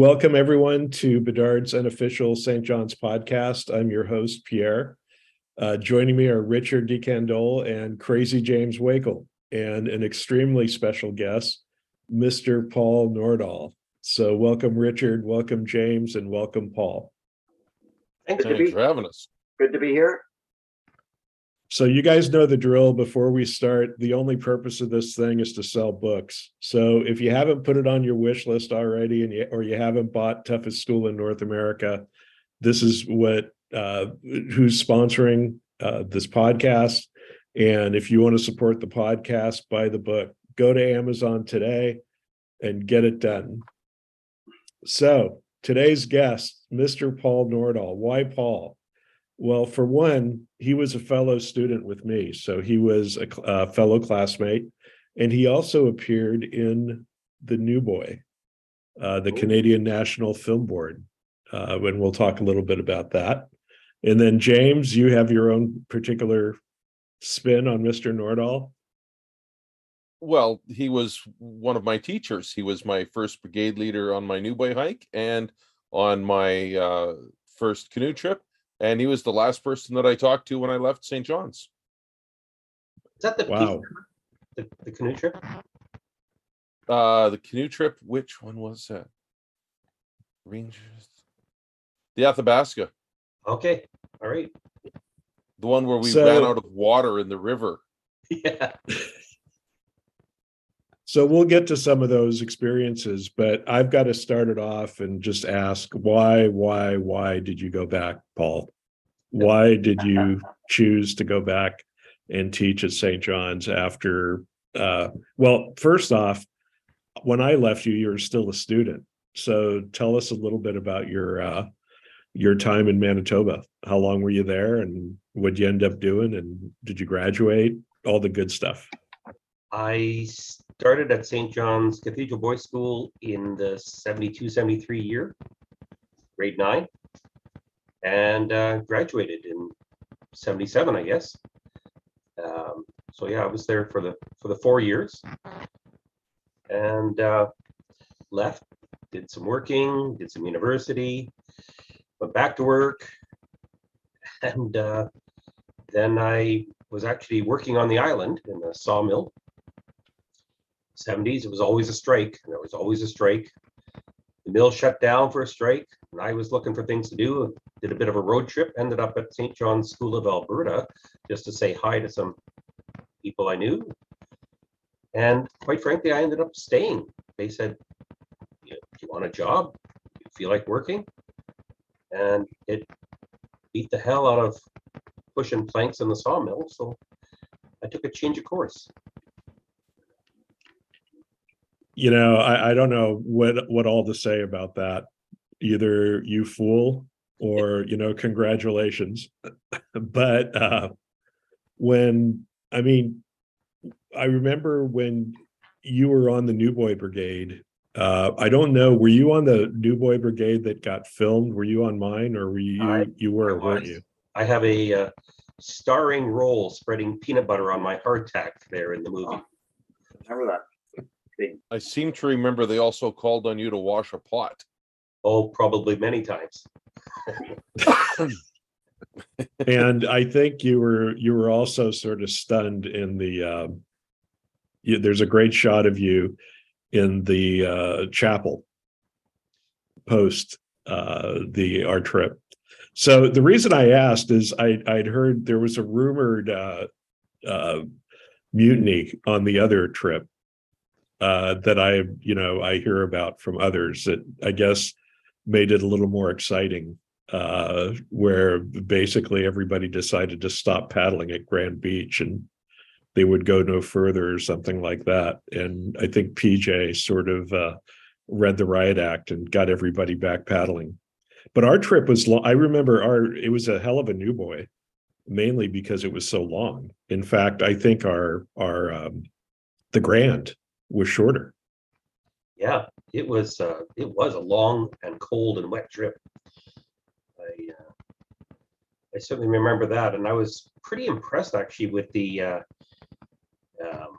welcome everyone to Bedard's unofficial St. John's podcast. I'm your host, Pierre. Uh, joining me are Richard DeCandole and Crazy James Wakel, and an extremely special guest, Mr. Paul Nordahl. So, welcome, Richard, welcome, James, and welcome, Paul. Thanks to Thanks be, for having us. good to be here. So, you guys know the drill. Before we start, the only purpose of this thing is to sell books. So, if you haven't put it on your wish list already, and you, or you haven't bought Toughest School in North America, this is what uh, who's sponsoring uh, this podcast. And if you want to support the podcast, buy the book. Go to Amazon today and get it done. So today's guest, Mr. Paul Nordahl. Why Paul? Well, for one, he was a fellow student with me, so he was a, a fellow classmate, and he also appeared in the New Boy, uh, the Ooh. Canadian National Film Board. Uh, and we'll talk a little bit about that. And then James, you have your own particular spin on Mr. Nordahl. Well, he was one of my teachers. He was my first brigade leader on my New Boy hike and on my uh, first canoe trip. And he was the last person that I talked to when I left St. John's. Is that the peak- Wow. the, the canoe trip? Uh, the canoe trip, which one was that? Rangers. The Athabasca, Okay, all right. the one where we So- ran out of water in the river. Yeah, So we'll get to some of those experiences, but I've got to start it off and just ask why, why, why did you go back, Paul? Why did you choose to go back and teach at St. John's after? Uh, well, first off, when I left you, you were still a student. So tell us a little bit about your uh, your time in Manitoba. How long were you there, and what did you end up doing, and did you graduate? All the good stuff. I started at St. John's Cathedral Boys School in the 72, 73 year, grade nine, and uh, graduated in 77, I guess. Um, so yeah, I was there for the for the four years, and uh, left, did some working, did some university, went back to work, and uh, then I was actually working on the island in a sawmill. 70s, it was always a strike. and There was always a strike. The mill shut down for a strike, and I was looking for things to do. Did a bit of a road trip, ended up at St. John's School of Alberta just to say hi to some people I knew. And quite frankly, I ended up staying. They said, you, you want a job? You feel like working? And it beat the hell out of pushing planks in the sawmill. So I took a change of course. You know i i don't know what what all to say about that. Either you fool or you know congratulations. But uh when i mean i remember when you were on the new boy brigade uh i don't know were you on the new boy brigade that got filmed? Were you on mine or were you I- you were weren't you? I have a uh, starring role spreading peanut butter on my hardtack there in the movie. Remember that? I seem to remember they also called on you to wash a pot. Oh, probably many times. and I think you were you were also sort of stunned in the um you, there's a great shot of you in the uh chapel post uh the our trip. So the reason I asked is I I'd heard there was a rumored uh uh mutiny on the other trip uh that I you know I hear about from others that I guess made it a little more exciting uh, where basically everybody decided to stop paddling at Grand Beach and they would go no further or something like that. And I think PJ sort of uh, read the riot act and got everybody back paddling. But our trip was long. I remember our it was a hell of a new boy, mainly because it was so long. In fact, I think our our um, the Grand was shorter. Yeah, it was, uh, it was a long and cold and wet trip. I, uh, I certainly remember that, and I was pretty impressed actually with the, uh, um,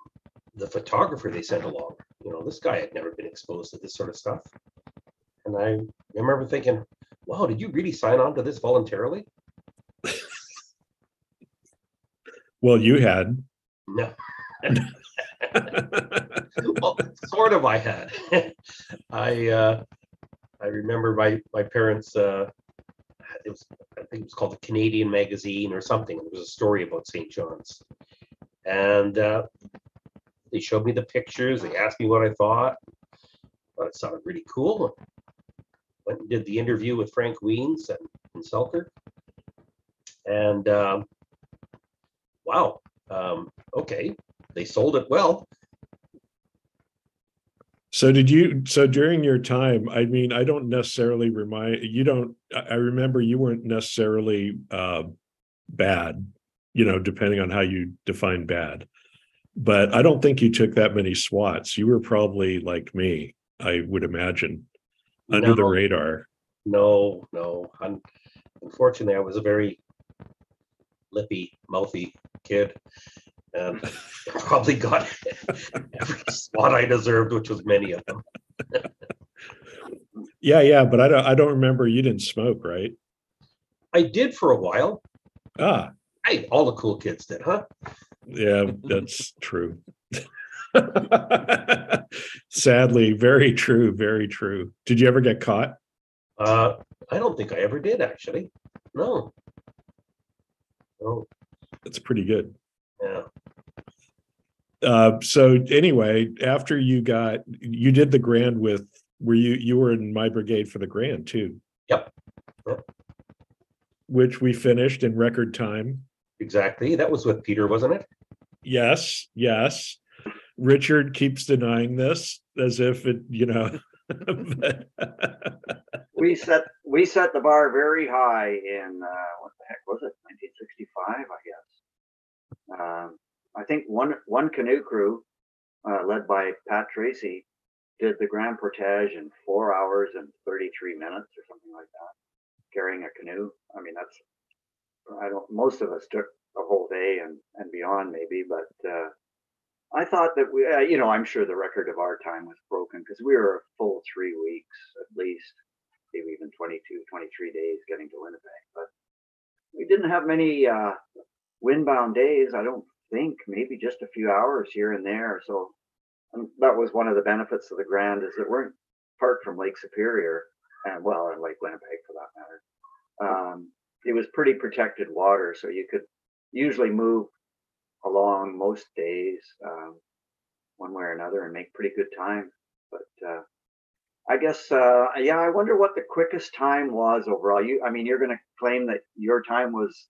the photographer they sent along. You know, this guy had never been exposed to this sort of stuff. And And I remember thinking, wow, did you really sign on to this voluntarily? Well, you had. No. well, sort of I had. I uh I remember my my parents uh it was I think it was called the Canadian magazine or something. It was a story about St. John's. And uh they showed me the pictures, they asked me what I thought. Thought it sounded really cool. Went and did the interview with Frank Wiens and, and Selker. And um wow, um, okay, they sold it well. So did you, so during your time, I mean, I don't necessarily remind, you don't, I, remember you weren't necessarily uh bad, you know, depending on how you define bad. But I don't think you took that many swats. You were probably like me, I would imagine, under the radar. No, no. un- Unfortunately, I was a very lippy, mouthy kid. And probably got every spot I deserved, which was many of them. Yeah, yeah, but I don't, I don't remember, you didn't smoke, right? I did for a while. Ah, Hey, all the cool kids did, huh? yeah, that's true. Sadly, very true, very true. Did you ever get caught? Uh, I don't think I ever did, actually. No. Oh, That's pretty good. yeah. Uh, so anyway, after you got, you did the grand with, were you, you were in my brigade for the grand too? Yep. Yep. Which we finished in record time. Exactly. That was with Peter, wasn't it? Yes, yes. Richard keeps denying this as if it, you know. We set, we set the bar very high in, uh, what the heck was it, nineteen sixty-five, I guess. Um, I think one, one canoe crew, uh, led by Pat Tracy, did the Grand Portage in four hours and thirty-three minutes or something like that, carrying a canoe. I mean, that's, I don't, most of us took a whole day and, and beyond maybe, but, uh, I thought that we, uh, you know, I'm sure the record of our time was broken because we were a full three weeks at least, maybe even 22, 23 days getting to Winnipeg. But we didn't have many uh, windbound days. I don't think, maybe just a few hours here and there. So um, that was one of the benefits of the Grand is that we're apart from Lake Superior and well, and Lake Winnipeg for that matter. Um, it was pretty protected water, so you could usually move along most days, um, one way or another, and make pretty good time. But uh, I guess, uh, yeah, I wonder what the quickest time was overall. You, I mean, you're going to claim that your time was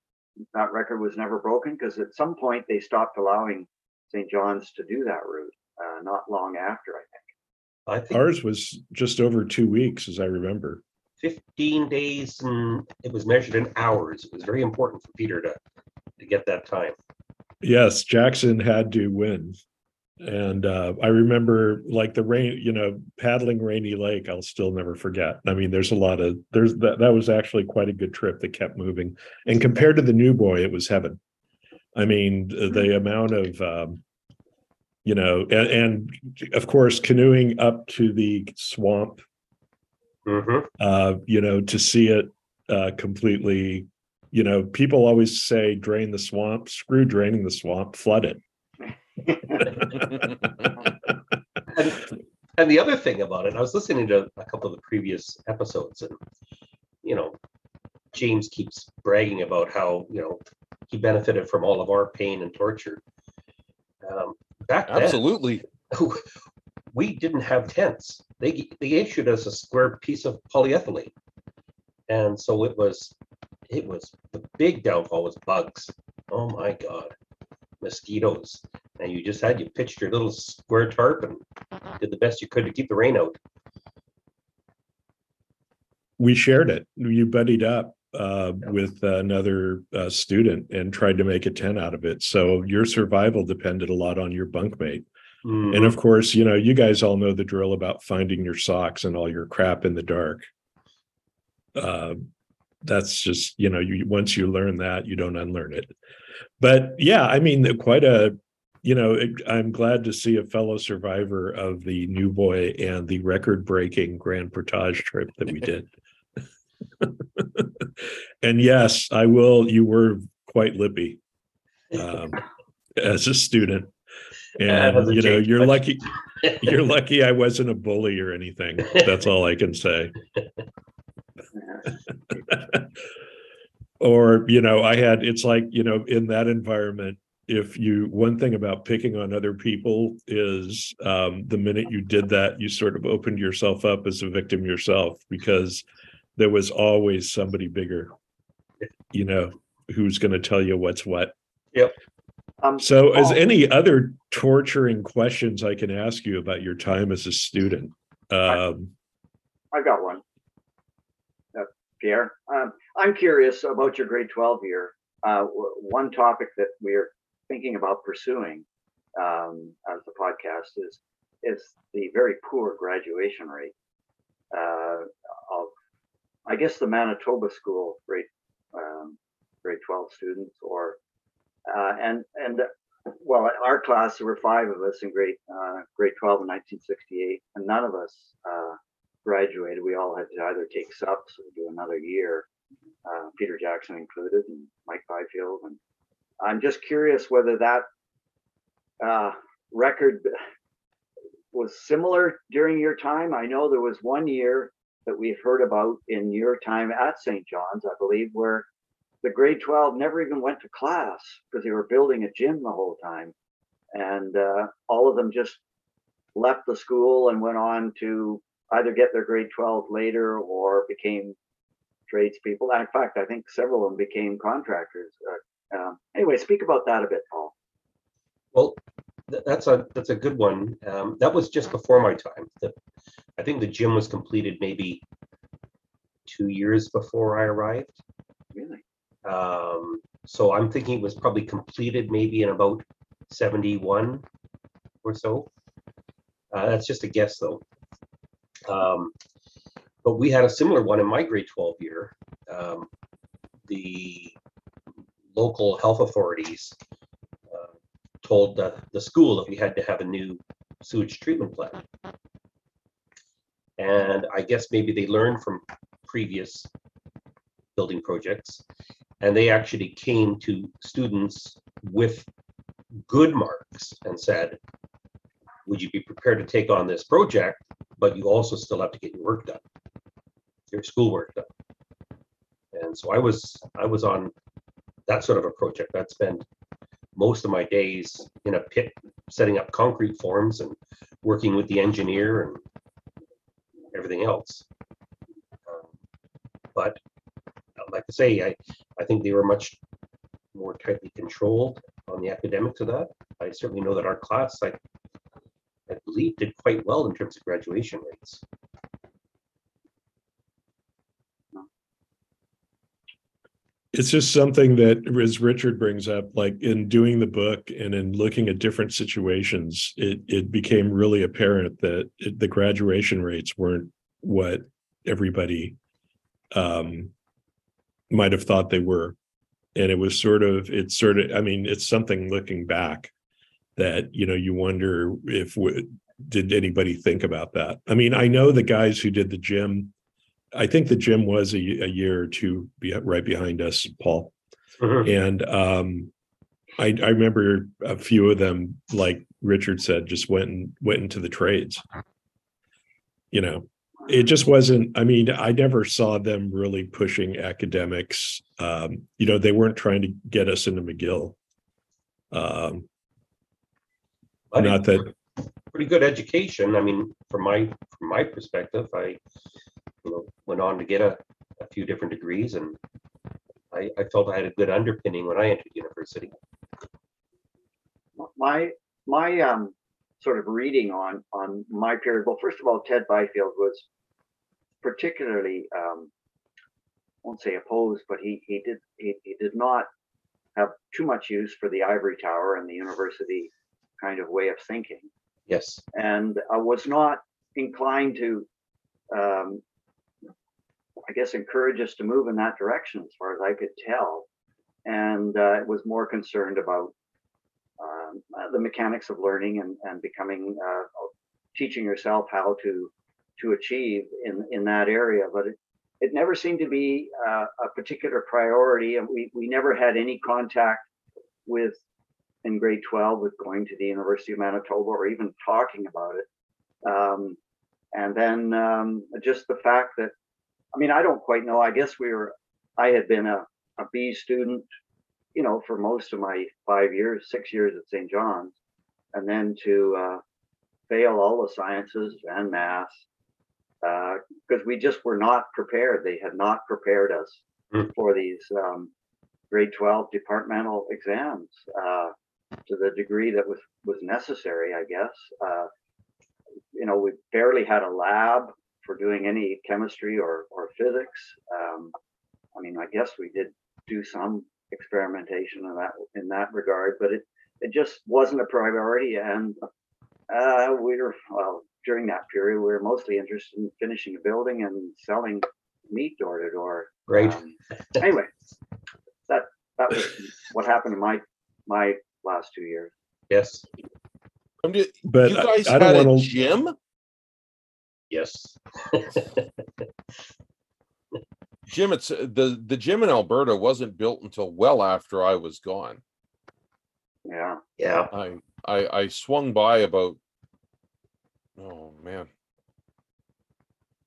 that record was never broken because at some point they stopped allowing St. John's to do that route. Uh, not long after, I think. I think Ours was just over two weeks, as I remember. 15 days and it was measured in hours. It was very important for Peter to, to get that time. Yes, Jackson had to win. And uh, I remember like the rain, you know, paddling Rainy Lake, I'll still never forget. I mean, there's a lot of there's that that was actually quite a good trip that kept moving. And compared to the new boy, it was heaven. I mean, the the amount of um, you know, and, and of course canoeing up to the swamp, Mhm. uh, you know, to see it uh completely, you know, people always say drain the swamp, screw draining the swamp, flood it. And, and the other thing about it, I was listening to a couple of the previous episodes and, you know, James keeps bragging about how, you know, he benefited from all of our pain and torture. Um, back then, Absolutely. we didn't have tents. They, they issued us a square piece of polyethylene. And so it was, it was, the big downfall was bugs. Oh my God. Mosquitoes. And you just had, you pitched your little square tarp and did the best you could to keep the rain out. we shared it. You buddied up uh, with another uh, student and tried to make a tent out of it. So your survival depended a lot on your bunkmate. And Mhm. of course, you know, you guys all know the drill about finding your socks and all your crap in the dark. Uh, that's just, you know, you once you learn that, you don't unlearn it. But yeah, I mean, quite a you know, I'm glad to see a fellow survivor of the New Boy and the record-breaking Grand Portage trip that we did. And yes, I will, you were quite lippy um, as a student. And, you know, you're much. lucky, you're lucky I wasn't a bully or anything. That's all I can say. Or, you know, I had, it's like, you know, in that environment, if you, one thing about picking on other people is um, the minute you did that, you sort of opened yourself up as a victim yourself because there was always somebody bigger, you know, who's going to tell you what's what. Um, So is Paul, any other torturing questions I can ask you about your time as a student? Um, I've got one. Uh, Pierre, um, I'm curious about your grade twelve year. Uh, one topic that we're thinking about pursuing um, as the podcast is is the very poor graduation rate uh, of, I guess, the Manitoba school grade um, grade twelve students, or uh, and and well, our class there were five of us in grade uh, grade twelve in 1968, and none of us. Uh, graduated, we all had to either take subs or do another year, uh, Peter Jackson included, and Mike Byfield. And I'm just curious whether that uh, record was similar during your time. I know there was one year that we've heard about in your time at St. John's, I believe, where the grade 12 never even went to class because they were building a gym the whole time. And uh, all of them just left the school and went on to either get their grade 12 later or became tradespeople. In fact, I think several of them became contractors. Uh, um, anyway, speak about that a bit, Paul. Well, th- that's a, that's a good one. Um, that was just before my time. The, I think the gym was completed maybe two years before I arrived. Really? Um, so I'm thinking it was probably completed maybe in about seventy-one or so. Uh, that's just a guess though. Um, but we had a similar one in my grade twelve year. Um, the local health authorities uh, told the, the school that we had to have a new sewage treatment plant. And I guess maybe they learned from previous building projects. And they actually came to students with good marks and said, would you be prepared to take on this project, but you also still have to get your work done, your schoolwork done. And so I was, I was on that sort of a project. I'd spend most of my days in a pit, setting up concrete forms and working with the engineer and everything else. Um, But like I say, I, I think they were much more tightly controlled on the academics of that. I certainly know that our class, I, I believe, did quite well in terms of graduation rates. It's just something that, as Richard brings up, like in doing the book and in looking at different situations, it it became really apparent that it, the graduation rates weren't what everybody um, might have thought they were, and it was sort of it's sort of I mean it's something looking back that you know you wonder if did anybody think about that. I mean I know the guys who did the gym I think the gym was a, a year or two be, right behind us, Paul. And um, I, I remember a few of them, like Richard said, just went and went into the trades. You know, it just wasn't. I mean, I never saw them really pushing academics. Um, you know, they weren't trying to get us into McGill. Um, But not that pretty good education. I mean, from my, from my perspective, I, you know, went on to get a, a few different degrees and I, I felt I had a good underpinning when I entered university. My my um sort of reading on on my period. Well, first of all, Ted Byfield was particularly um, I won't say opposed, but he he did he, he did not have too much use for the ivory tower and the university kind of way of thinking. Yes. and I was not inclined to, um, I guess, encourage us to move in that direction as far as I could tell. And uh, was more concerned about um, uh, the mechanics of learning and, and becoming, uh, teaching yourself how to, to achieve in, in that area. But it, it never seemed to be uh, a particular priority. And we, we never had any contact with, in grade 12, with going to the University of Manitoba or even talking about it. Um, and then um, just the fact that, I mean, I don't quite know. I guess we were, I had been a, a B student, you know, for most of my five years, six years at St. John's. And then to uh, fail all the sciences and math, because we just were not prepared. They had not prepared us Hmm. for these um, grade 12 departmental exams uh, to the degree that was, was necessary, I guess. Uh, you know, we barely had a lab for doing any chemistry or, or physics. Um, I mean, I guess we did do some experimentation in that in that regard, but it it just wasn't a priority. And uh, we were well during that period, we were mostly interested in finishing a building and selling meat door to door. Right. Um, anyway, that that was what happened in my my last two years. Yes. I'm ju- But you I- guys I had don't a want to. gym? Yes. Jim, it's uh, the the gym in Alberta wasn't built until well after I was gone. Yeah. Yeah. I I I swung by about oh man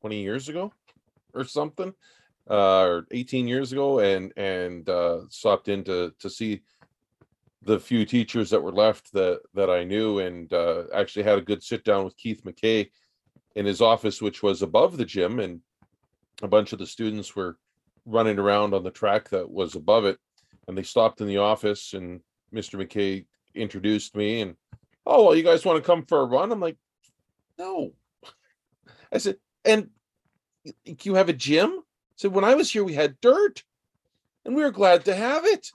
20 years ago or something uh or 18 years ago and and uh stopped in to to see the few teachers that were left that that I knew and uh actually had a good sit down with Keith McKay in his office which was above the gym and a bunch of the students were running around on the track that was above it and they stopped in the office and Mr. McKay introduced me and oh well you guys want to come for a run i'm like no i said and you have a gym I said when i was here we had dirt and we were glad to have it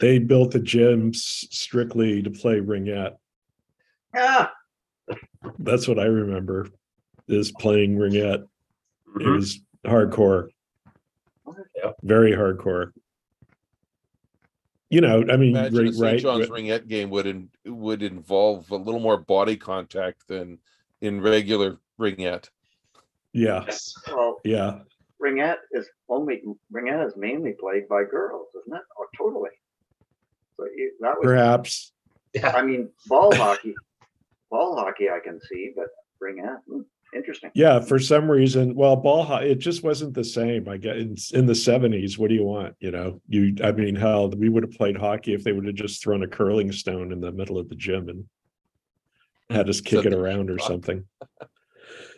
They built the gym strictly to play ringette. Yeah. That's what I remember is playing ringette. It Mhm. was hardcore. Yep. Very hardcore. You know, I mean, imagine right, st right. john's wi- ringette game would in, would involve a little more body contact than in regular ringette Yeah, Yes. Well, yeah. ringette is only ringette is mainly played by girls, isn't it? Or totally. So you, that was. Perhaps. I mean, ball hockey. Ball hockey, I can see, but ringette, hmm, interesting. Yeah, for some reason, well, ball ho- it just wasn't the same. I guess in, in the seventies, what do you want? You know, you I mean, hell, we would have played hockey if they would have just thrown a curling stone in the middle of the gym and had us kick Set it around or something.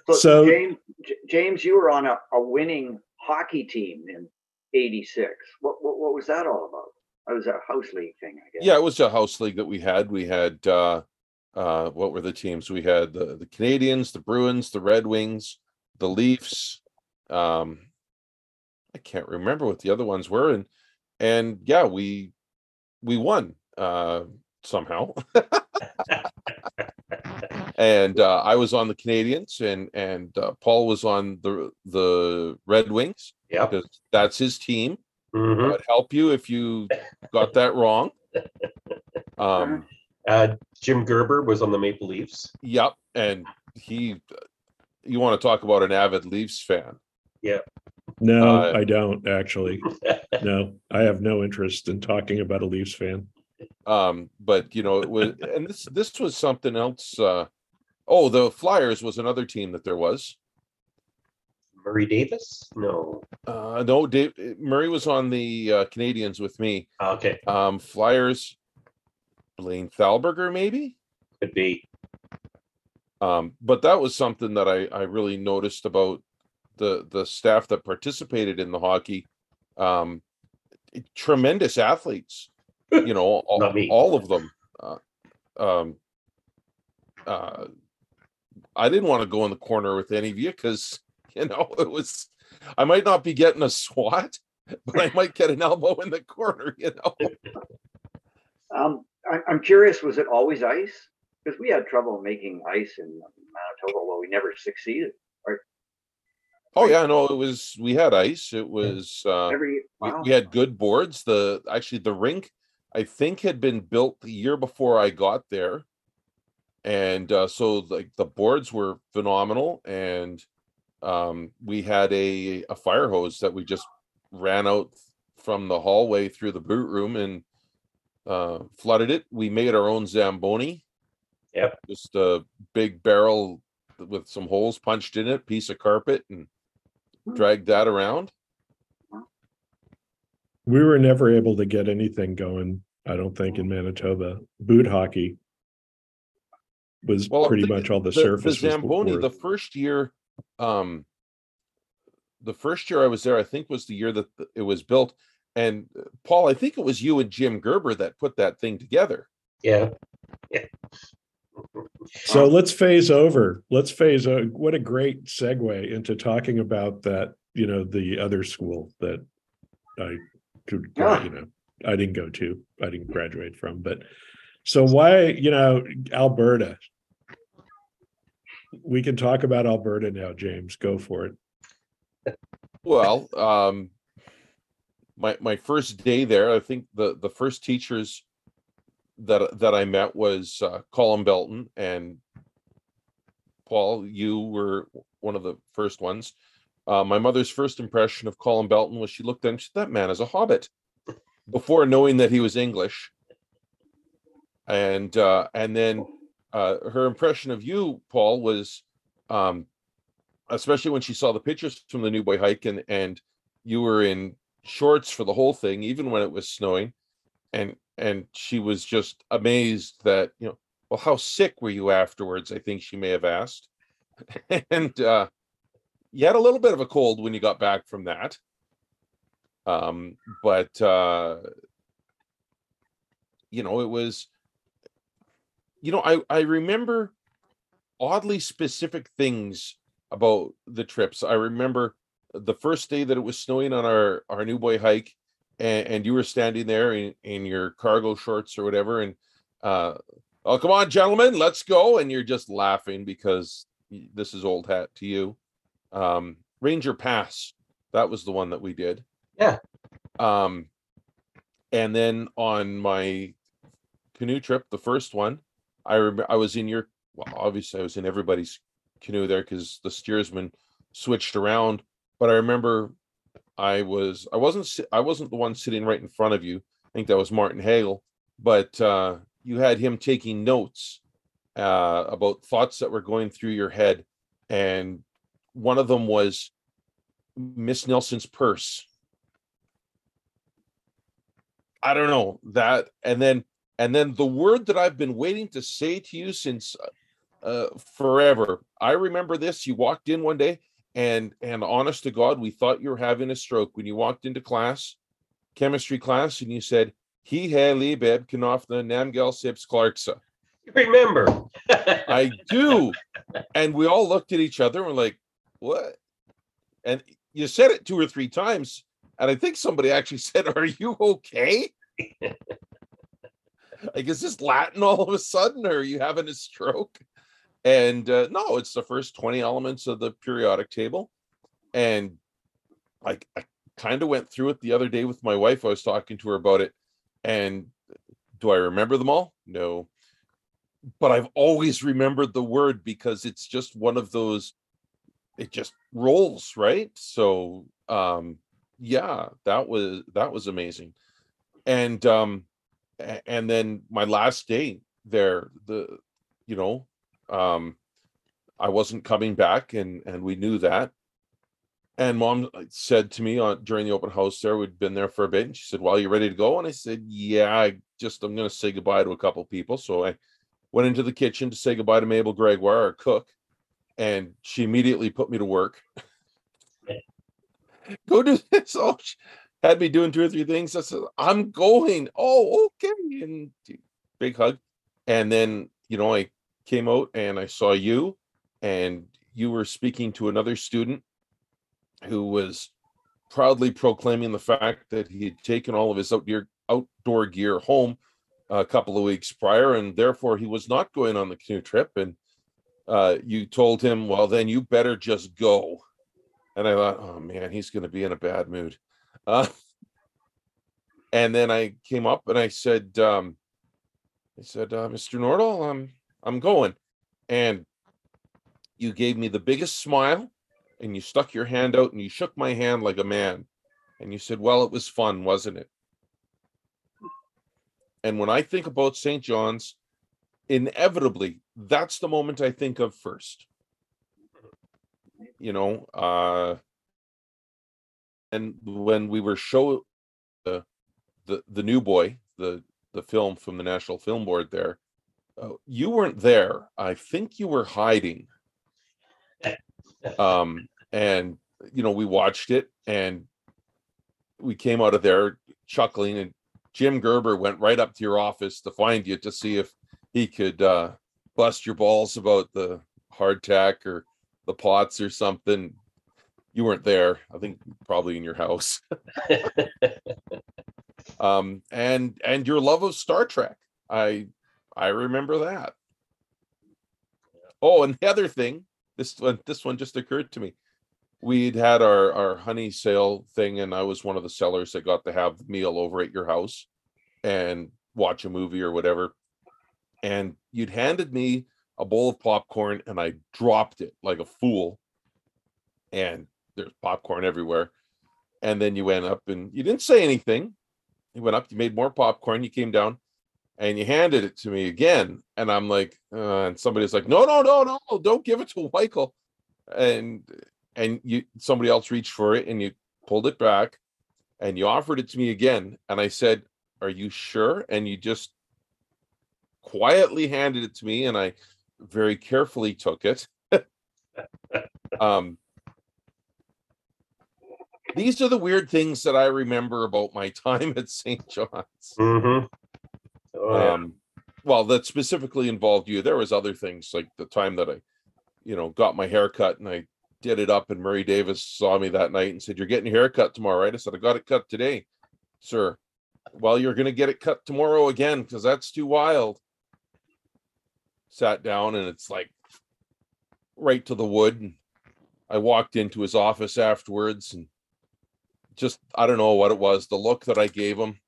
So, So- James, J- James, you were on a, a winning hockey team in '86. What, what what was that all about? That was a house league thing, I guess. yeah it was a house league that we had we had uh uh what were the teams we had the, the canadians the bruins the red wings the leafs um i can't remember what the other ones were and and yeah we we won uh somehow and uh i was on the canadians and and uh, paul was on the the red wings Yeah, because that's his team Mhm. would help you if you got that wrong. Um, Uh, Jim Gerber was on the Maple Leafs. yep, and he, you want to talk about an avid Leafs fan? Yeah. No, Uh, I don't actually. No, I have no interest in talking about a Leafs fan. Um, but you know, it was, and this this was something else. Uh, oh, the Flyers was another team that there was. Murray Davis? No. Uh, no, Dave Murray was on the uh, Canadians with me. Okay. Um, Flyers, Blaine Thalberger, maybe. Could be. Um, but that was something that I, I really noticed about the the staff that participated in the hockey. Um, tremendous athletes, you know, all, all of them. Uh, um, uh, I didn't want to go in the corner with any of you because you know it was. I might not be getting a swat, but I might get an elbow in the corner. You know. Um, I, I'm curious, was it always ice? Because we had trouble making ice in Manitoba, well, we never succeeded. Right? Oh yeah, no, it was. We had ice. It was. Uh, Every we, wow. we had good boards the actually the rink I think had been built the year before I got there. And uh, so like the boards were phenomenal and um, we had a, a fire hose that we just ran out from the hallway through the boot room and uh, flooded it. We made our own Zamboni. Yep. Just a big barrel with some holes punched in it, piece of carpet and dragged that around. We were never able to get anything going, I don't think, in Manitoba. Boot hockey was Well, pretty thinking much all the the, surface. the Zamboni, the first year, um, the first year I was there, I think was the year that it was built. And uh, Paul, I think it was you and Jim Gerber that put that thing together. Yeah. yeah. So let's phase over. Let's phase. o- What a great segue into talking about that. You know, the other school that I could, Ah. you know, I didn't go to. I didn't graduate from. But so why, you know, Alberta? We can talk about Alberta now, James. Go for it. Well, um, my my first day there, I think the the first teachers that that I met was uh, Colin Belton and Paul. You were one of the first ones. Uh, my mother's first impression of Colin Belton was she looked at him. She said, "That man is a hobbit," before knowing that he was English. And uh, and then uh, her impression of you, Paul, was um, especially when she saw the pictures from the New Boy hike and and you were in shorts for the whole thing, even when it was snowing, and and she was just amazed that you know, well, how sick were you afterwards? I think she may have asked, and uh, you had a little bit of a cold when you got back from that. Um, but uh, you know, it was, you know, I I remember oddly specific things about the trips. I remember the first day that it was snowing on our our new boy hike, and, and you were standing there in, in your cargo shorts or whatever, and uh, oh come on, gentlemen, let's go, and you're just laughing because this is old hat to you. Um, Ranger Pass, that was the one that we did. Yeah. Um, and then on my canoe trip, the first one, I remember I was in your well, obviously I was in everybody's canoe there because the steersman switched around. But I remember I was I wasn't I wasn't the one sitting right in front of you. I think that was Martin Hagel, but uh, you had him taking notes uh, about thoughts that were going through your head, and one of them was Miss Nelson's purse. I don't know that, and then and then the word that I've been waiting to say to you since uh, forever. I remember this. You walked in one day, and and honest to God, we thought you were having a stroke when you walked into class, chemistry class, and you said, "He he liebeb knofna namgel sips clarksa." Remember. I do, and we all looked at each other and were like, "What?" And you said it two or three times, and I think somebody actually said, "Are you okay?" like, is this Latin all of a sudden, or are you having a stroke? And uh, no, it's the first 20 elements of the periodic table. And like, I kind of went through it the other day with my wife. I was talking to her about it. And do I remember them all? No. But I've always remembered the word because it's just one of those, it just rolls, right? So, um, yeah, that was, that was amazing. And, um, and then my last day there, the, you know, um i wasn't coming back and and we knew that. And mom uh, said to me on during the open house there we'd been there for a bit and she said well you're ready to go? And i said yeah i just i'm going to say goodbye to a couple people. So i went into the kitchen to say goodbye to mabel gregoire our cook and she immediately put me to work. Go do this. Oh she had me doing two or three things. I said i'm going. Oh okay. And big hug. And then you know i came out and I saw you, and you were speaking to another student who was proudly proclaiming the fact that he had taken all of his outdoor outdoor gear home a couple of weeks prior, and therefore he was not going on the canoe trip. And uh, you told him, "Well, then you better just go." And I thought, "Oh man, he's going to be in a bad mood." Uh, And then I came up and I said, um, I said, uh, Mr. Nordahl, I'm I'm going. And you gave me the biggest smile and you stuck your hand out and you shook my hand like a man. And you said, Well, it was fun, wasn't it? And when I think about St. John's, inevitably, that's the moment I think of first. You know, uh, and when we were show the the the new boy, the the film from the National Film Board there, uh, you weren't there. I think you were hiding. Um, and you know, we watched it and we came out of there chuckling and Jim Gerber went right up to your office to find you to see if he could uh bust your balls about the hardtack or the pots or something. You weren't there. I think probably in your house. um and and your love of Star Trek. I I remember that. Oh, and the other thing, this one this one just occurred to me. We'd had our our honey sale thing, and I was one of the sellers that got to have the meal over at your house and watch a movie or whatever. And you'd handed me a bowl of popcorn, and I dropped it like a fool. And there's popcorn everywhere. And then you went up and you didn't say anything. You went up, you made more popcorn, you came down, and you handed it to me again. And I'm like, uh, and somebody's like, no, no, no, no, don't give it to Michael. And and you somebody else reached for it and you pulled it back and you offered it to me again. And I said, Are you sure? And you just quietly handed it to me, and I very carefully took it. um these are the weird things that I remember about my time at St. John's Mhm. Oh, yeah. um well that specifically involved you. There was other things like the time that i you know got my hair cut and i did it up and murray davis saw me that night and said you're getting your hair cut tomorrow right? I said i got it cut today sir. Well you're going to get it cut tomorrow again because that's too wild. Sat down and it's like right to the wood and i walked into his office afterwards and just i don't know what it was the look that i gave him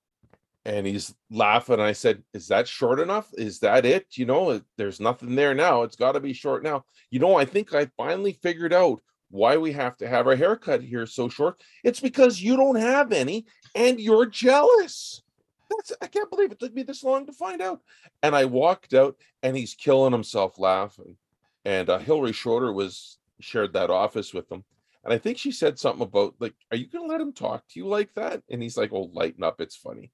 and he's laughing. I said, Is that short enough? Is that it? You know, there's nothing there now. It's got to be short now. You know, I think I finally figured out why we have to have our haircut here so short. It's because you don't have any and you're jealous. That's I can't believe it took me this long to find out. And I walked out and he's killing himself laughing. And uh, Hillary Schroeder was shared that office with him. And I think she said something about like, are you gonna let him talk to you like that? And he's like, Oh, lighten up, it's funny.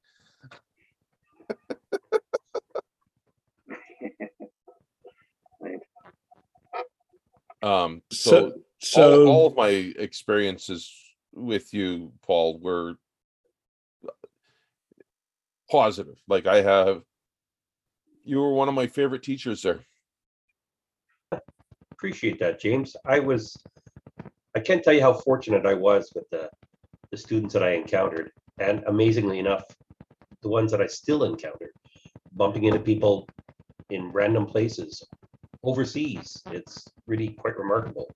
Um, so, So, all, all of my experiences with you, Paul, were positive. Like I have, you were one of my favorite teachers there. Appreciate that, James. I was, I can't tell you how fortunate I was with the, the students that I encountered. And amazingly enough, the ones that I still encounter, bumping into people in random places overseas. It's really quite remarkable.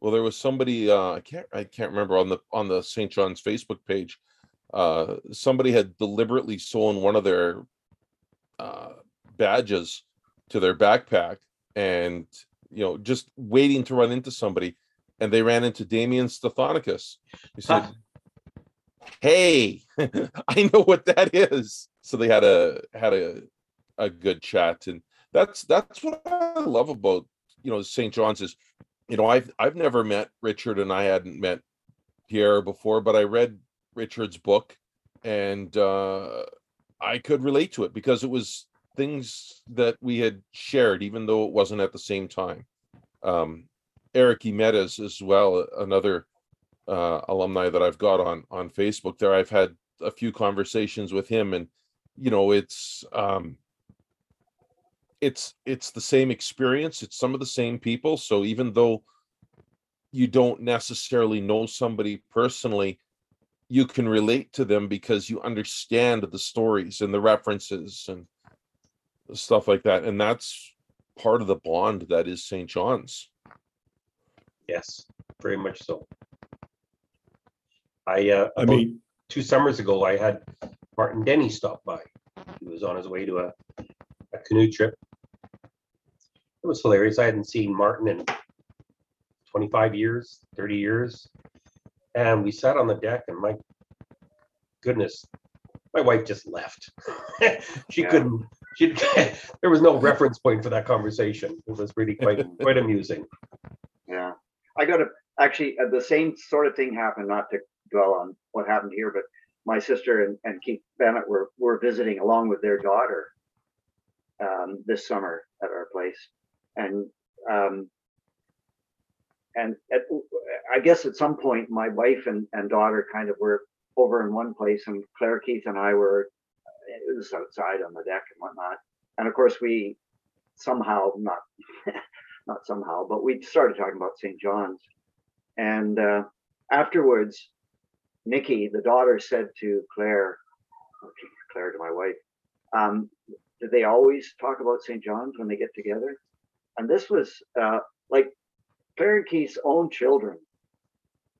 Well, there was somebody uh, I can't I can't remember on the on the St. John's Facebook page. Uh, somebody had deliberately sewn one of their uh, badges to their backpack, and you know, just waiting to run into somebody, and they ran into Damien Stathonicus. He said, "Hey, I know what that is." So they had a had a a good chat, and that's that's what I love about you know St. John's is you know i've i've never met richard and i hadn't met pierre before but i read richard's book and uh i could relate to it because it was things that we had shared even though it wasn't at the same time um eric Imedes as well another uh alumni that i've got on on facebook there. I've had a few conversations with him and you know it's um it's it's the same experience. It's some of the same people. So even though you don't necessarily know somebody personally you can relate to them because you understand the stories and the references and stuff like that. And that's part of the bond that is st john's Yes. very much so. I, uh, I about mean, two summers ago, I had Martin Denny stop by. He was on his way to a, a canoe trip. It was hilarious. I hadn't seen Martin in 25 years, 30 years. And we sat on the deck and my goodness, my wife just left. she Yeah. couldn't, she, there was no reference point for that conversation. It was really quite, quite amusing. Yeah, I got to actually uh, the same sort of thing happened. Not to dwell on what happened here, but my sister and, and Keith Bennett were were visiting along with their daughter um, this summer at our place, and um, and at, I guess at some point my wife and, and daughter kind of were over in one place, and Claire, Keith, and I were it was outside on the deck and whatnot, and of course we somehow not not somehow, but we started talking about St. John's. And uh, afterwards, Nikki, the daughter, said to Claire, Claire to my wife, um, did they always talk about St. John's when they get together? And this was uh, like Claire and Keith's own children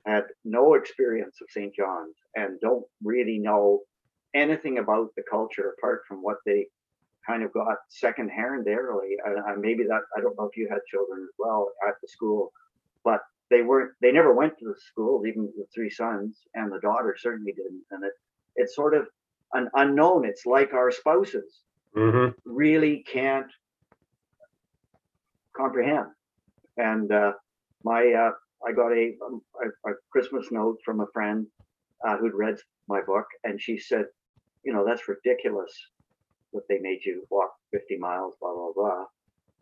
had no experience of St. John's and don't really know anything about the culture apart from what they kind of got secondarily. Uh, maybe that I don't know if you had children as well at the school, but they weren't. They never went to the school, even the three sons and the daughter certainly didn't. And it it's sort of an unknown. It's like our spouses Mhm. really can't comprehend. And uh, my uh, I got a, um, a a Christmas note from a friend uh, who'd read my book, and she said, you know, that's ridiculous that they made you walk 50 miles, blah blah blah.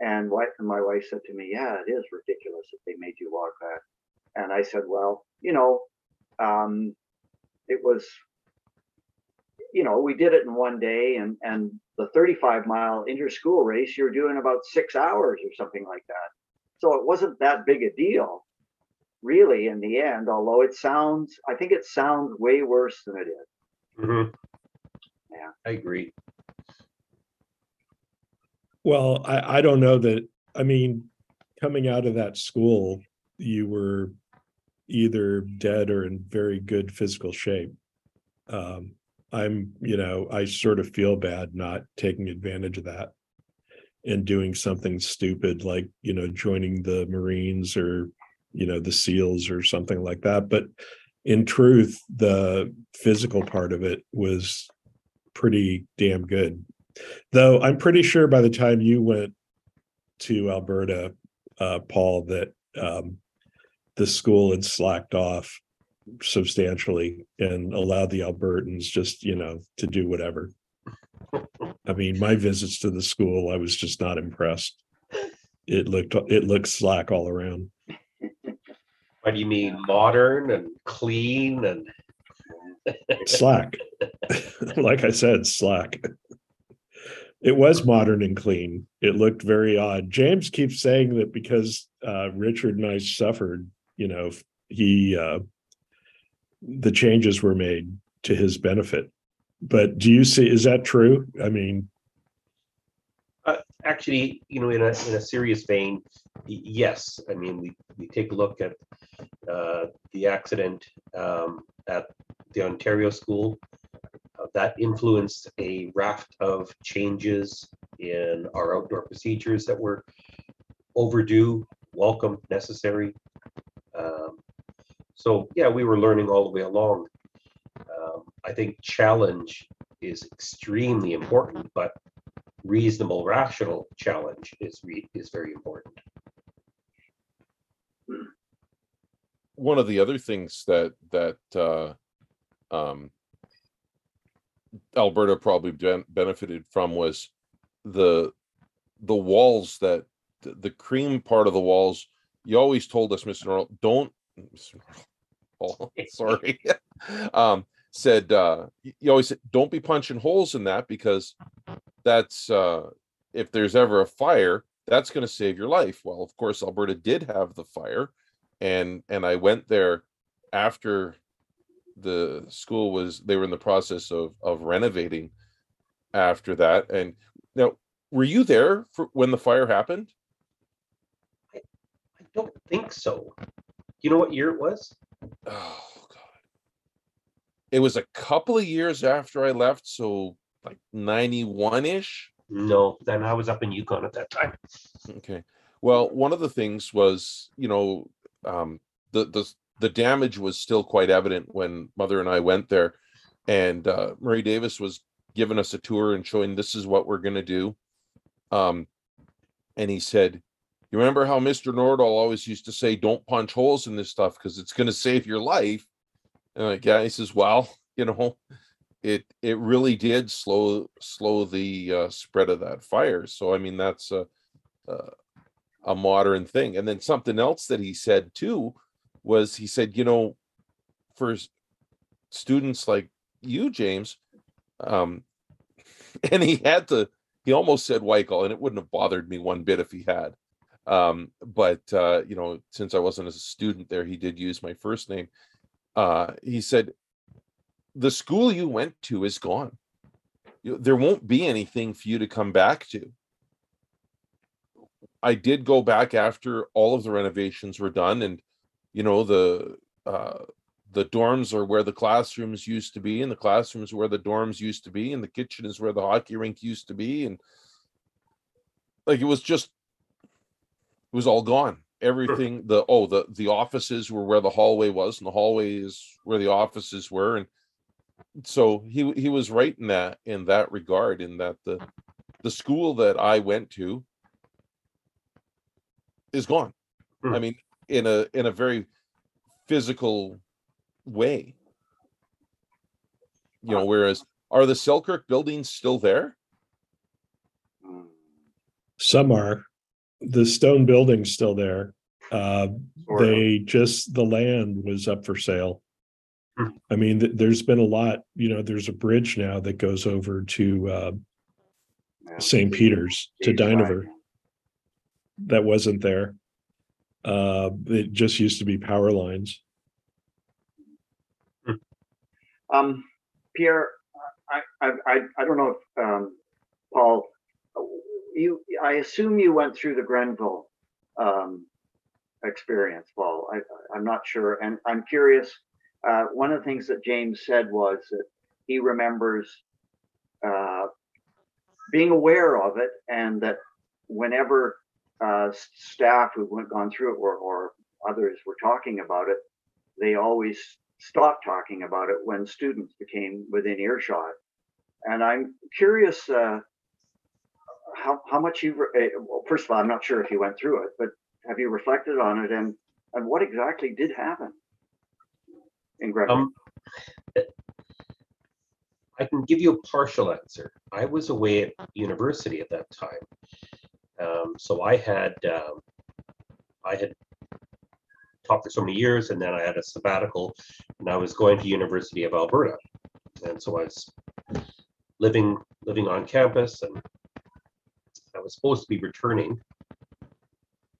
And wife and my wife said to me, yeah, it is ridiculous that they made you walk that. And I said, well, you know, um, it was you know, we did it in one day and and the 35 mile inter-school race, you're doing about six hours or something like that. So it wasn't that big a deal, really, in the end, although it sounds, I think it sounds way worse than it is. Mhm. Yeah. I agree. Well, I, I don't know that, I mean, coming out of that school, you were either dead or in very good physical shape. Um, I'm, you know, I sort of feel bad not taking advantage of that and doing something stupid like, you know, joining the Marines or, you know, the SEALs or something like that. But in truth, the physical part of it was pretty damn good. Though I'm pretty sure by the time you went to Alberta, uh, Paul, that um, the school had slacked off substantially and allowed the Albertans just, you know, to do whatever. I mean, my visits to the school, I was just not impressed. It looked it looked slack all around. What do you mean, modern and clean and? Slack. like I said, slack. It was modern and clean. It looked very odd. James keeps saying that because uh, Richard and I suffered, you know, he uh, the changes were made to his benefit. But do you see? Is that true? I mean, actually, you know, in a, in a serious vein, yes, I mean, we, we take a look at uh, the accident um, at the Ontario school. Uh, That influenced a raft of changes in our outdoor procedures that were overdue, welcome, necessary. Um, So, yeah, we were learning all the way along. Um, I think challenge is extremely important, but reasonable, rational challenge is re- is very important. one of the other things that that uh um Alberta probably ben- benefited from was the the walls that the, cream part of the walls you always told us Mr. Earl don't Mr. Earl, sorry um said uh you always said don't be punching holes in that because that's uh if there's ever a fire that's going to save your life well of course Alberta did have the fire and and I went there after the school was they were in the process of of renovating after that and now were you there for when the fire happened I don't think so. you know what year it was? Oh god. It was a couple of years after I left, so like 91-ish. No, then I was up in Yukon at that time. Okay. Well, one of the things was, you know, um, the the the damage was still quite evident when mother and I went there, and uh, Murray Davis was giving us a tour and showing this is what we're gonna do. Um, and he said, "You remember how Mister Nordahl always used to say, don't punch holes in this stuff because it's gonna save your life." And like, yeah, he says, "Well, you know." It it really did slow slow the uh, spread of that fire. So I mean that's a, a a modern thing. And then something else that he said too was he said, you know, for students like you, James, um, and he had to, he almost said Weichel, and it wouldn't have bothered me one bit if he had. Um, but uh, you know, since I wasn't a student there, he did use my first name. Uh, he said, the school you went to is gone. There won't be anything for you to come back to. I did go back after all of the renovations were done and you know the uh the dorms are where the classrooms used to be and the classrooms where the dorms used to be and the kitchen is where the hockey rink used to be and like it was just it was all gone everything the oh the the offices were where the hallway was and the hallway is where the offices were and so he he was right in that in that regard in that the the school that I went to is gone. I Hmm. mean, in a in a very physical way. You know, whereas are the Selkirk buildings still there? Some are. The stone building's still there. Uh, Sort they just, the land was up for sale. Hmm. I mean, th- there's been a lot, you know, there's a bridge now that goes over to uh, Yeah. St. Peter's to East Dynevor. That wasn't there. Uh, it just used to be power lines. Um, Pierre, I, I, I, don't know if, um, Paul, you, I assume you went through the Grenville, um, experience, Paul. I, I'm not sure. And I'm curious, uh, one of the things that James said was that he remembers, uh, being aware of it and that whenever, uh, staff who went, gone through it or, or others were talking about it, they always stopped talking about it when students became within earshot. And I'm curious uh, how how much you. Re- eh, well, first of all, I'm not sure if you went through it, but have you reflected on it and and what exactly did happen in Grenville? Um, I can give you a partial answer. I was away at university at that time. Um, so I had, um, I had taught for so many years and then I had a sabbatical and I was going to University of Alberta. And so I was living, living on campus and I was supposed to be returning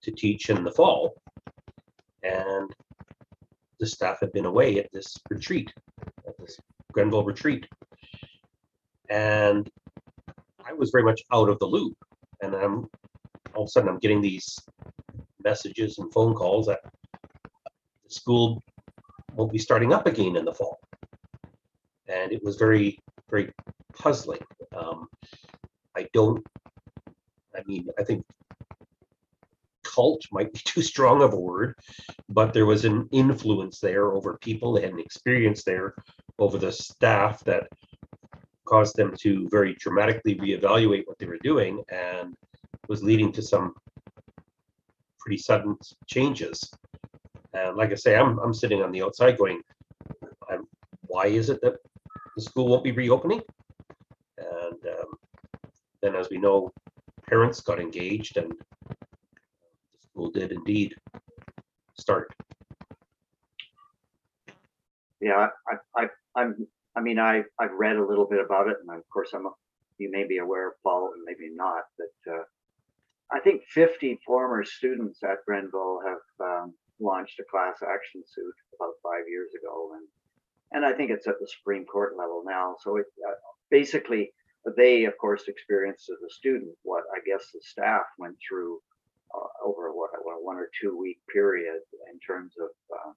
to teach in the fall. And the staff had been away at this retreat, at this Grenville retreat. And I was very much out of the loop. And I'm all of a sudden I'm getting these messages and phone calls that the school won't be starting up again in the fall. And it was very, very puzzling. Um, I don't, I mean, I think cult might be too strong of a word, but there was an influence there over people. They had an experience there over the staff that caused them to very dramatically reevaluate what they were doing and was leading to some pretty sudden changes. And like I say, I'm, I'm sitting on the outside going, I'm, why is it that the school won't be reopening? And um, then as we know, parents got engaged and the school did indeed start. Yeah, I, I, I'm, I mean, I, I've read a little bit about it, and of course, I'm, you may be aware, of Paul, and maybe not, that uh, 50 former students at Grenville have um, launched a class action suit about five years ago, and and I think it's at the Supreme Court level now. So it uh, basically they, of course, experienced as a student what I guess the staff went through uh, over what, a one or two week period in terms of uh,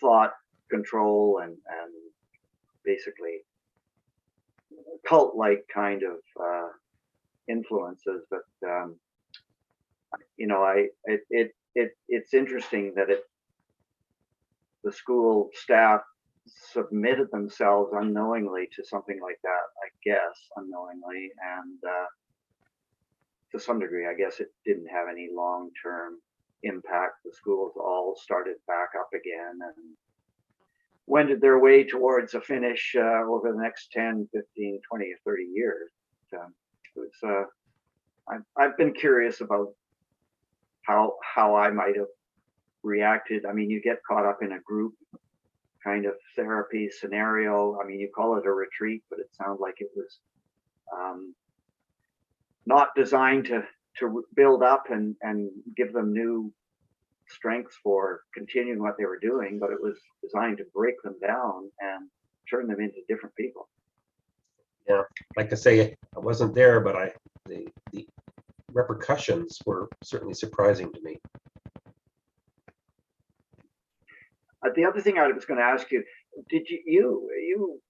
thought control and, and basically cult like kind of uh, influences. But, um, know, I, it, it, it, it's interesting that it, the school staff submitted themselves unknowingly to something like that, I guess, unknowingly. And uh, to some degree, I guess it didn't have any long term impact. The schools all started back up again and wended their way towards a finish uh, over the next 10, 15, 20, or 30 years. Um, it was, uh, I've, I've been curious about how how I might have reacted. I mean, you get caught up in a group kind of therapy scenario. I mean, you call it a retreat, but it sounds like it was um, not designed to to build up and and give them new strengths for continuing what they were doing, but it was designed to break them down and turn them into different people. Yeah, like I say, I wasn't there, but I, the, the repercussions were certainly surprising to me. Uh, the other thing I was going to ask you, did you you you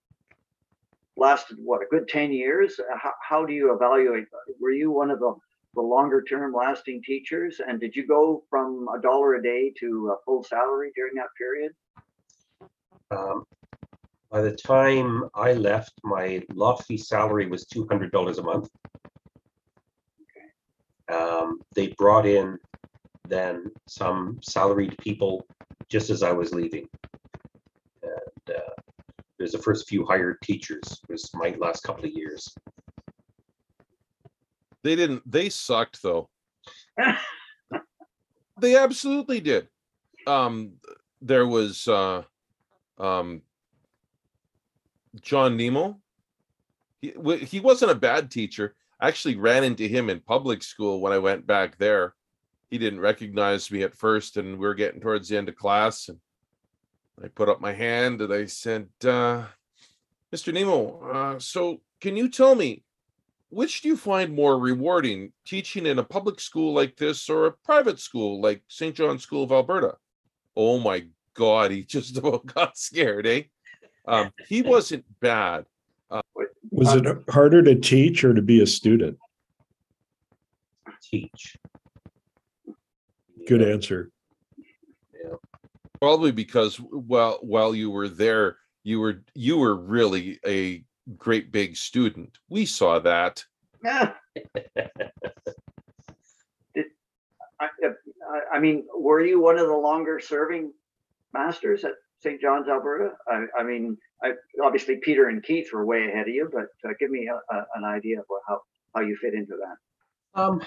lasted what a good ten years? Uh, How, how do you evaluate? Were you one of the the longer term lasting teachers, and did you go from a dollar a day to a full salary during that period? Um, By the time I left, my lofty salary was two hundred dollars a month. Um, they brought in then some salaried people just as I was leaving. And uh, there's the first few hired teachers, it was my last couple of years. They didn't, they sucked though. They absolutely did. Um, there was, uh, um, John Nemo. He, he wasn't a bad teacher. I actually ran into him in public school when I went back there. He didn't recognize me at first, and we were getting towards the end of class. And I put up my hand and I said, uh, Mr. Nemo, uh, so can you tell me which do you find more rewarding, teaching in a public school like this or a private school like St. John's School of Alberta? Oh my God, he just about got scared, eh? Um, he wasn't bad. Was it harder to teach or to be a student? Teach. Good Yeah, answer. yeah. Probably because while while you were there, you were you were really a great big student. We saw that. Yeah. Did, I, I- I mean, were you one of the longer serving masters at St. John's, Alberta? I, I mean, I, obviously Peter and Keith were way ahead of you, but uh, give me a, a, an idea of how, how you fit into that. Um,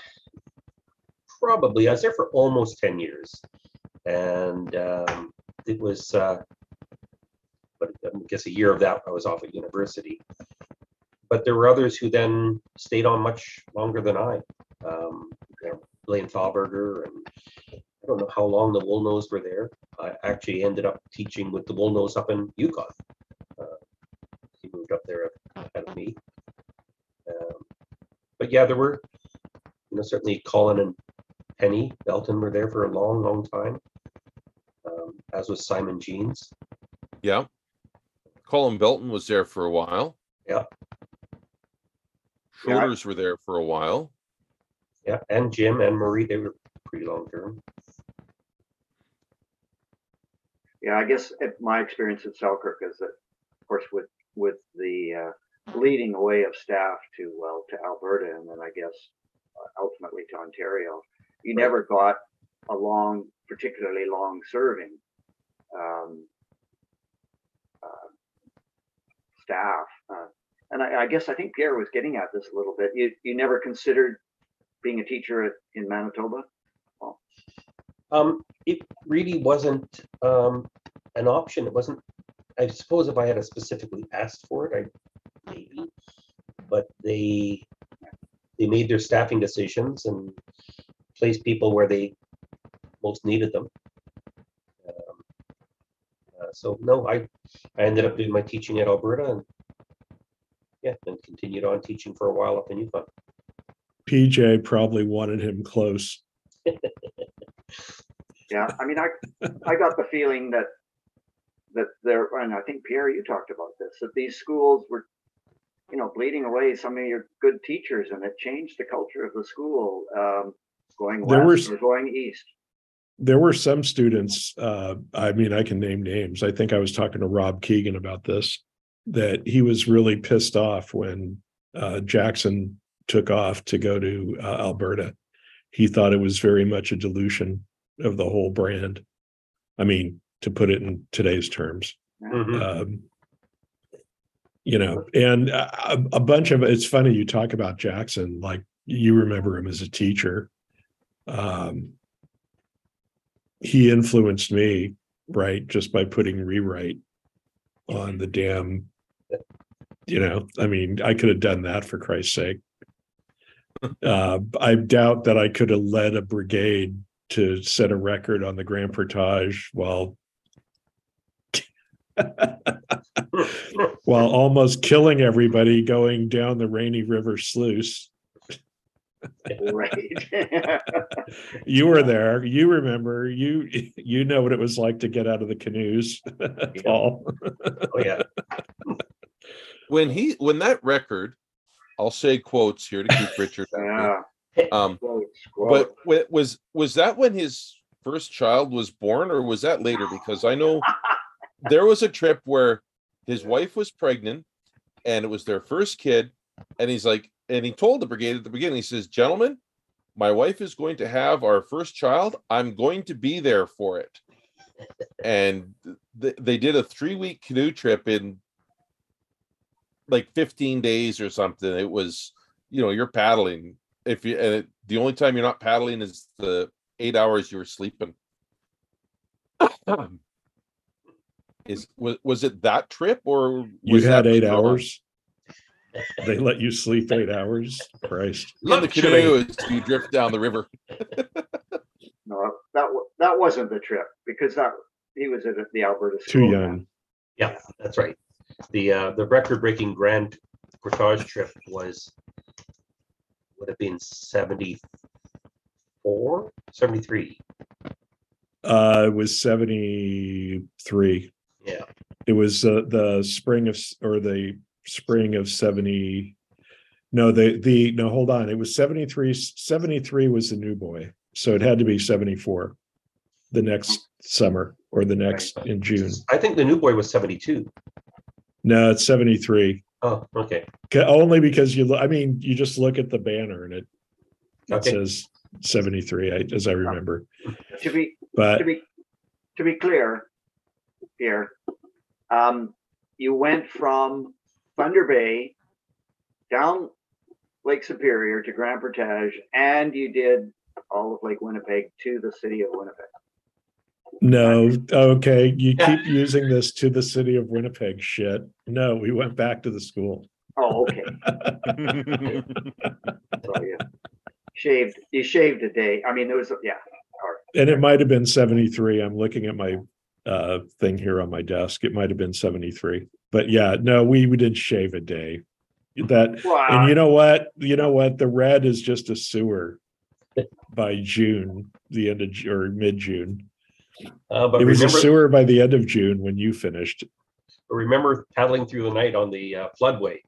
probably. I was there for almost ten years, and um, it was. Uh, but I guess a year of that I was off at university. But there were others who then stayed on much longer than I. Um, you know, Blaine Thalberger and I don't know how long the Woolnows were there. I actually ended up teaching with the Woolnows up in Yukon. Uh, he moved up there ahead of me. Um, but yeah, there were you know, certainly Colin and Penny Belton were there for a long, long time. Um, as was Simon Jeans. Yeah. Colin Belton was there for a while. Yeah. Yeah, Shoulders were there for a while. Yeah, and Jim and Marie, they were pretty long term. Yeah, I guess at my experience at Selkirk is that, of course, with, with the uh, leading away of staff to, well, to Alberta and then I guess uh, ultimately to Ontario, you Right. never got a long, particularly long serving um, uh, staff. Uh, and I, I guess I think Pierre was getting at this a little bit. You, you never considered being a teacher at, in Manitoba? Um, it really wasn't um, an option. It wasn't. I suppose if I had a specifically asked for it, I maybe, but they they made their staffing decisions and placed people where they most needed them. Um, uh, so no, I I ended up doing my teaching at Alberta and yeah, and continued on teaching for a while up in Yukon. PJ probably wanted him close. Yeah, I mean, I, I got the feeling that, that there, and I think Pierre, you talked about this, that these schools were, you know, bleeding away some of your good teachers and it changed the culture of the school, um, going There west were- or going east. there were some students, uh, I mean, I can name names. I think I was talking to Rob Keegan about this. That he was really pissed off when uh, Jackson took off to go to uh, Alberta. He thought it was very much a dilution of the whole brand. I mean, to put it in today's terms. Mhm. um, you know, and a, a bunch of it's funny you talk about Jackson, like you remember him as a teacher. Um, he influenced me, right, just by putting rewrite on the damn. You know, I mean, I could have done that for Christ's sake. Uh, I doubt that I could have led a brigade to set a record on the Grand Portage while while almost killing everybody going down the Rainy River sluice. Right. You were there. You remember. You you know what it was like to get out of the canoes, Paul. Oh, yeah. When he when that record, I'll say quotes here to keep Richard. Yeah. Um, quotes, but quotes. wa- was was that when his first child was born, or was that later? Because I know there was a trip where his wife was pregnant, and it was their first kid, and he's like, and he told the brigade at the beginning, he says, "Gentlemen, my wife is going to have our first child. I'm going to be there for it." And th- they did a three week canoe trip in like 15 days or something. It was, you know, you're paddling if you and it, the only time you're not paddling is the eight hours you were sleeping. is was was it that trip or You had eight later hours. They let you sleep eight hours. Christ. in the canoe as you drift down the river. No, that, that wasn't the trip because that, he was at the Alberta. Too young. Yeah, that's right. The, uh, the record-breaking Grand Portage trip was, would have been seventy-four, seventy-three. Uh, it was seventy-three. Yeah. It was uh, the spring of or the spring of seventy. No, the the no, hold on. It was 73. 73 was the new boy, so it had to be seventy-four. The next summer or the next in June. I think the new boy was seventy-two. No, it's seventy-three. Oh, okay. Only because you, I mean, you just look at the banner and it, it Okay. says seventy-three, I- as I remember. To be, But to be, to be clear, here, um, you went from Thunder Bay down Lake Superior to Grand Portage, and you did all of Lake Winnipeg to the city of Winnipeg. no, okay, you keep using this to the city of Winnipeg shit. No, we went back to the school. Oh, okay. So you shaved, you shaved a day. I mean, there was, yeah, And it might have been seventy-three. I'm looking at my uh thing here on my desk. It might have been seventy-three. But yeah, no, we, we did shave a day. That, wow. and you know what? You know what? The red is just a sewer by June, the end of, or mid-June. Uh, but It was a sewer by the end of June when you finished. remember paddling through the night on the uh, floodway.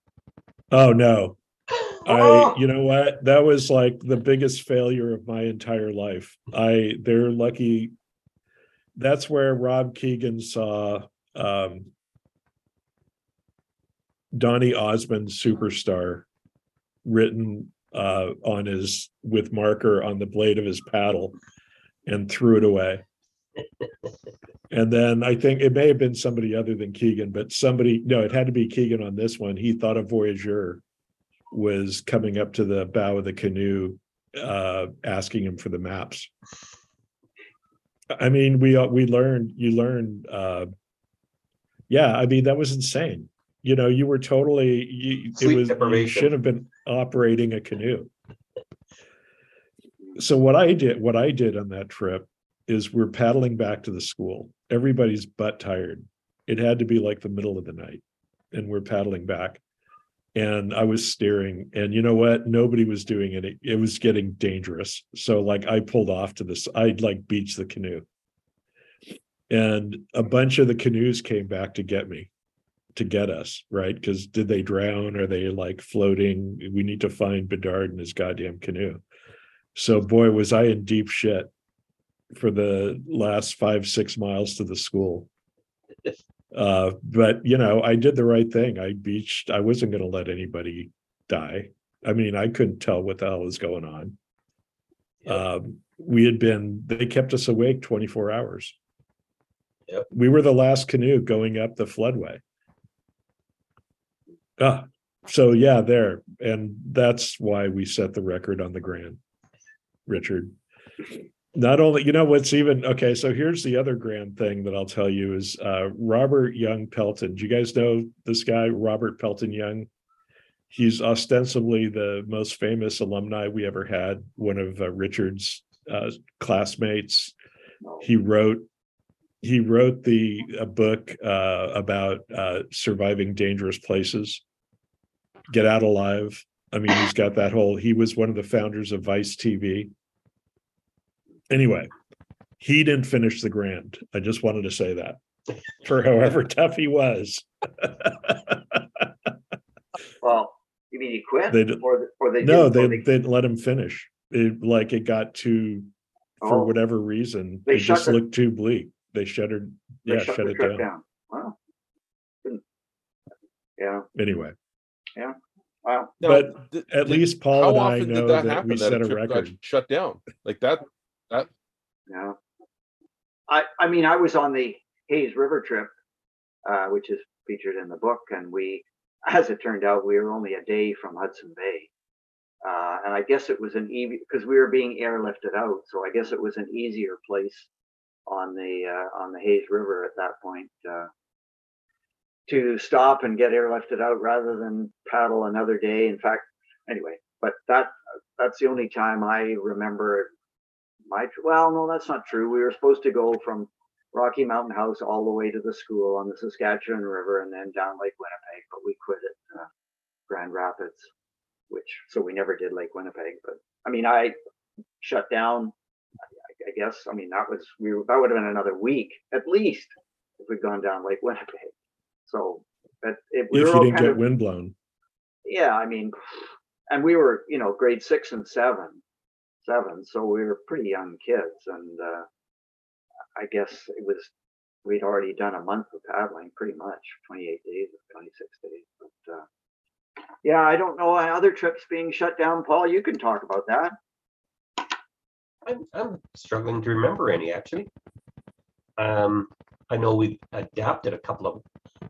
Oh, no. I, you know what? That was like the biggest failure of my entire life. I, they're lucky. That's where Rob Keegan saw, um, Donny Osmond superstar written, uh, on his, with marker on the blade of his paddle and threw it away. And then I think it may have been somebody other than Keegan, but somebody, no, it had to be Keegan on this one. He thought a Voyageur was coming up to the bow of the canoe, uh, asking him for the maps. I mean, we, uh, we learned, you learned, uh, yeah, I mean, that was insane. You know, you were totally, you, it Sleep was, you deprivation. should have been operating a canoe. So what I did, what I did on that trip is we're paddling back to the school. Everybody's butt tired. It had to be like the middle of the night and we're paddling back. And I was steering and you know what? Nobody was doing it. It, was getting dangerous. So like I pulled off to this, I'd like beach the canoe. And a bunch of the canoes came back to get me, to get us, right? Because did they drown? Are they like floating? We need to find Bedard and his goddamn canoe. So boy, was I in deep shit for the last five, six miles to the school. Uh, but you know, I did the right thing. I beached, I wasn't gonna let anybody die. I mean, I couldn't tell what the hell was going on. Yep. Um, we had been, they kept us awake twenty-four hours. Yep. We were the last canoe going up the floodway. Ah, so yeah, there, and that's why we set the record on the Grand. Richard. Not only, you know, what's even, okay, so here's the other grand thing that I'll tell you is uh Robert Young Pelton. Do you guys know this guy, Robert Pelton Young? He's ostensibly the most famous alumni we ever had, one of uh, Richard's uh classmates. He wrote he wrote the a book uh about uh surviving dangerous places. Get out alive. I mean he's got that whole he was one of the founders of vice tv anyway he didn't finish the grand i just wanted to say that for however tough he was Well, you mean he quit? They d- Or, or they? no didn't- they or they didn't let him finish it like it got too for oh, whatever reason They it just the- looked too bleak they shuttered they yeah shut shut the it trip down Wow. Didn't- Yeah, anyway wow. Now, But th- at did- least Paul and I know that that happen we that set a a record. shut down like that? Yeah. I, I mean, I was on the Hayes River trip, uh, which is featured in the book, and we, as it turned out, we were only a day from Hudson Bay. Uh, and I guess it was an easy, because we were being airlifted out, so I guess it was an easier place on the, uh, on the Hayes River at that point, uh, to stop and get airlifted out rather than paddle another day. In fact, anyway, but that, that's the only time I remember my well no that's not true. We were supposed to go from rocky mountain house all the way to the school on the saskatchewan river and then down lake winnipeg but we quit at uh, grand rapids which so we never did lake winnipeg but i mean i shut down i, I guess i mean that was we were, that would have been another week at least if we'd gone down lake winnipeg. So but it, we If you didn't get of- windblown, yeah, I mean, and we were, you know, grade six and seven, seven, so we were pretty young kids, and uh, I guess it was we'd already done a month of paddling, pretty much, twenty-eight days or twenty-six days. But uh, yeah, I don't know other trips being shut down. Paul, you can talk about that. I'm, I'm struggling to remember any actually. Um, I know we've adapted a couple of,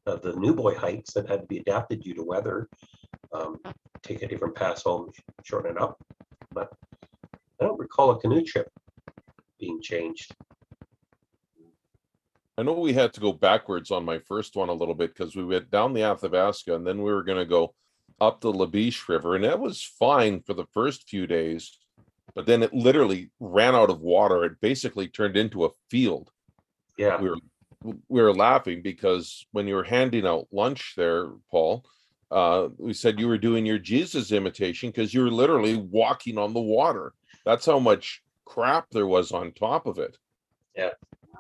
of the new boy hikes that had to be adapted due to weather. Um, take a different pass home, shorten it up, but I don't recall a canoe trip being changed. I know we had to go backwards on my first one a little bit because we went down the Athabasca and then we were going to go up the La Biche River, and that was fine for the first few days. But then it literally ran out of water. It basically turned into a field. Yeah, we were we were laughing because when you were handing out lunch there, Paul, uh, we said you were doing your Jesus imitation because you were literally walking on the water. That's how much crap there was on top of it. Yeah.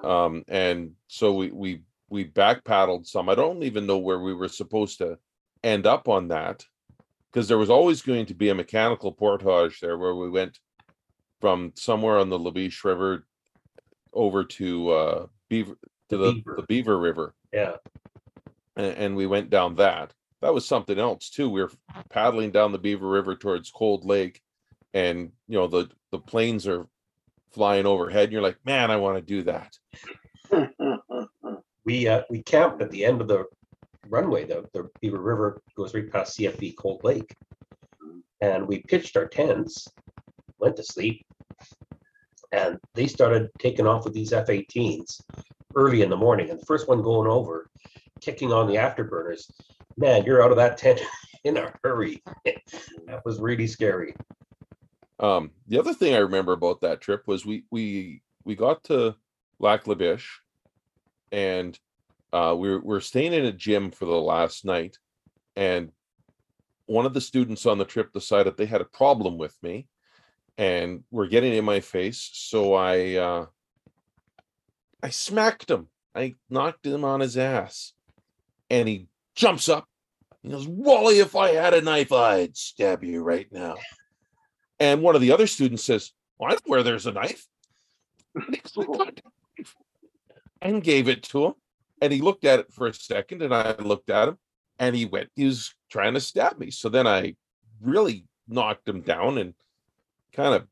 Um, and so we we we back paddled some. I don't even know where we were supposed to end up on that because there was always going to be a mechanical portage there where we went from somewhere on the La Biche River over to uh Beaver to The the, Beaver. the Beaver River yeah, and, and we went down that. That was something else too. We were paddling down the Beaver River towards Cold Lake, and you know the the planes are flying overhead. And you're like, man, I want to do that. we, uh, we camped at the end of the runway, the, the Beaver River goes right past CFB Cold Lake. And we pitched our tents, went to sleep. And they started taking off with these F-18s early in the morning. And the first one going over, kicking on the afterburners. Man, you're out of that tent in a hurry. That was really scary. Um, the other thing I remember about that trip was we we we got to Lac La Biche, and uh, we were, we staying in a gym for the last night, and one of the students on the trip decided they had a problem with me, and were getting in my face. So I uh, I smacked him I knocked him on his ass. And he jumps up. He goes, Wally, if I had a knife, I'd stab you right now. And one of the other students says, well, I know where there's a knife. And, he goes, a knife." and gave it to him. And he looked at it for a second, and I looked at him, and he went, he was trying to stab me. So then I really knocked him down and kind of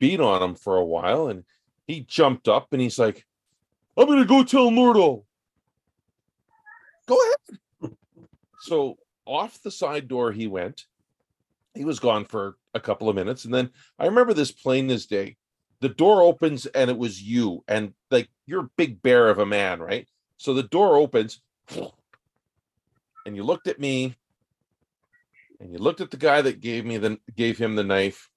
beat on him for a while. And he jumped up and he's like, I'm gonna go tell Murdo. Go ahead. so off the side door he went. He was gone for a couple of minutes. And then I remember this plain as day. The door opens and it was you. And like you're a big bear of a man, right? So the door opens and you looked at me and you looked at the guy that gave me the gave him the knife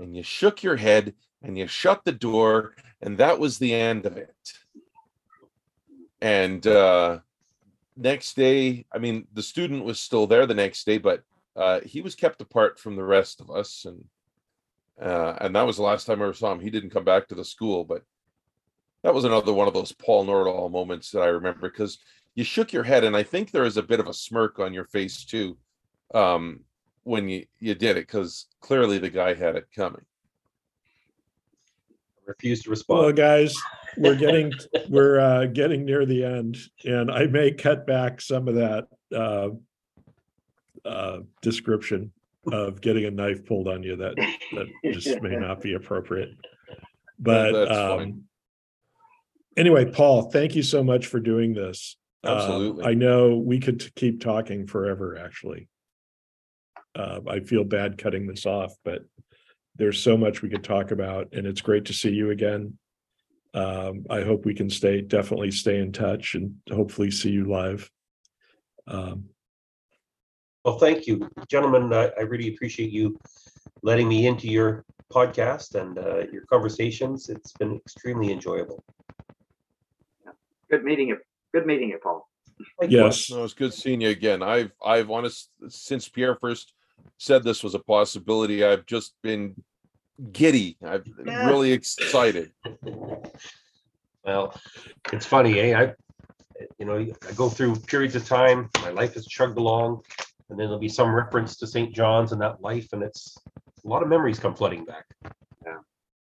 and you shook your head and you shut the door and that was the end of it and uh next day i mean the student was still there the next day but uh he was kept apart from the rest of us and uh and that was the last time i ever saw him he didn't come back to the school but that was another one of those paul nordahl moments that i remember because you shook your head and i think there was a bit of a smirk on your face too um when you you did it because clearly the guy had it coming Refuse to respond. Well, respond. guys, we're getting, we're uh, getting near the end and I may cut back some of that uh, uh, description of getting a knife pulled on you. That, that just may not be appropriate. But that's um, anyway, Paul, thank you so much for doing this. Uh, Absolutely. I know we could t- keep talking forever, actually. Uh, I feel bad cutting this off, but there's so much we could talk about and it's great to see you again. Um, I hope we can stay, definitely stay in touch and hopefully see you live. Um, Well, thank you, gentlemen. I, I really appreciate you letting me into your podcast and uh, your conversations. It's been extremely enjoyable. Good meeting you. Good meeting you, Paul. Thank you. yes, No, it's good seeing you again. I've I've honest since Pierre first said this was a possibility. I've just been giddy. I'm Yeah. really excited. Well, it's funny, eh? I, you know, I go through periods of time, my life has chugged along, and then there'll be some reference to St. John's and that life, and it's, a lot of memories come flooding back.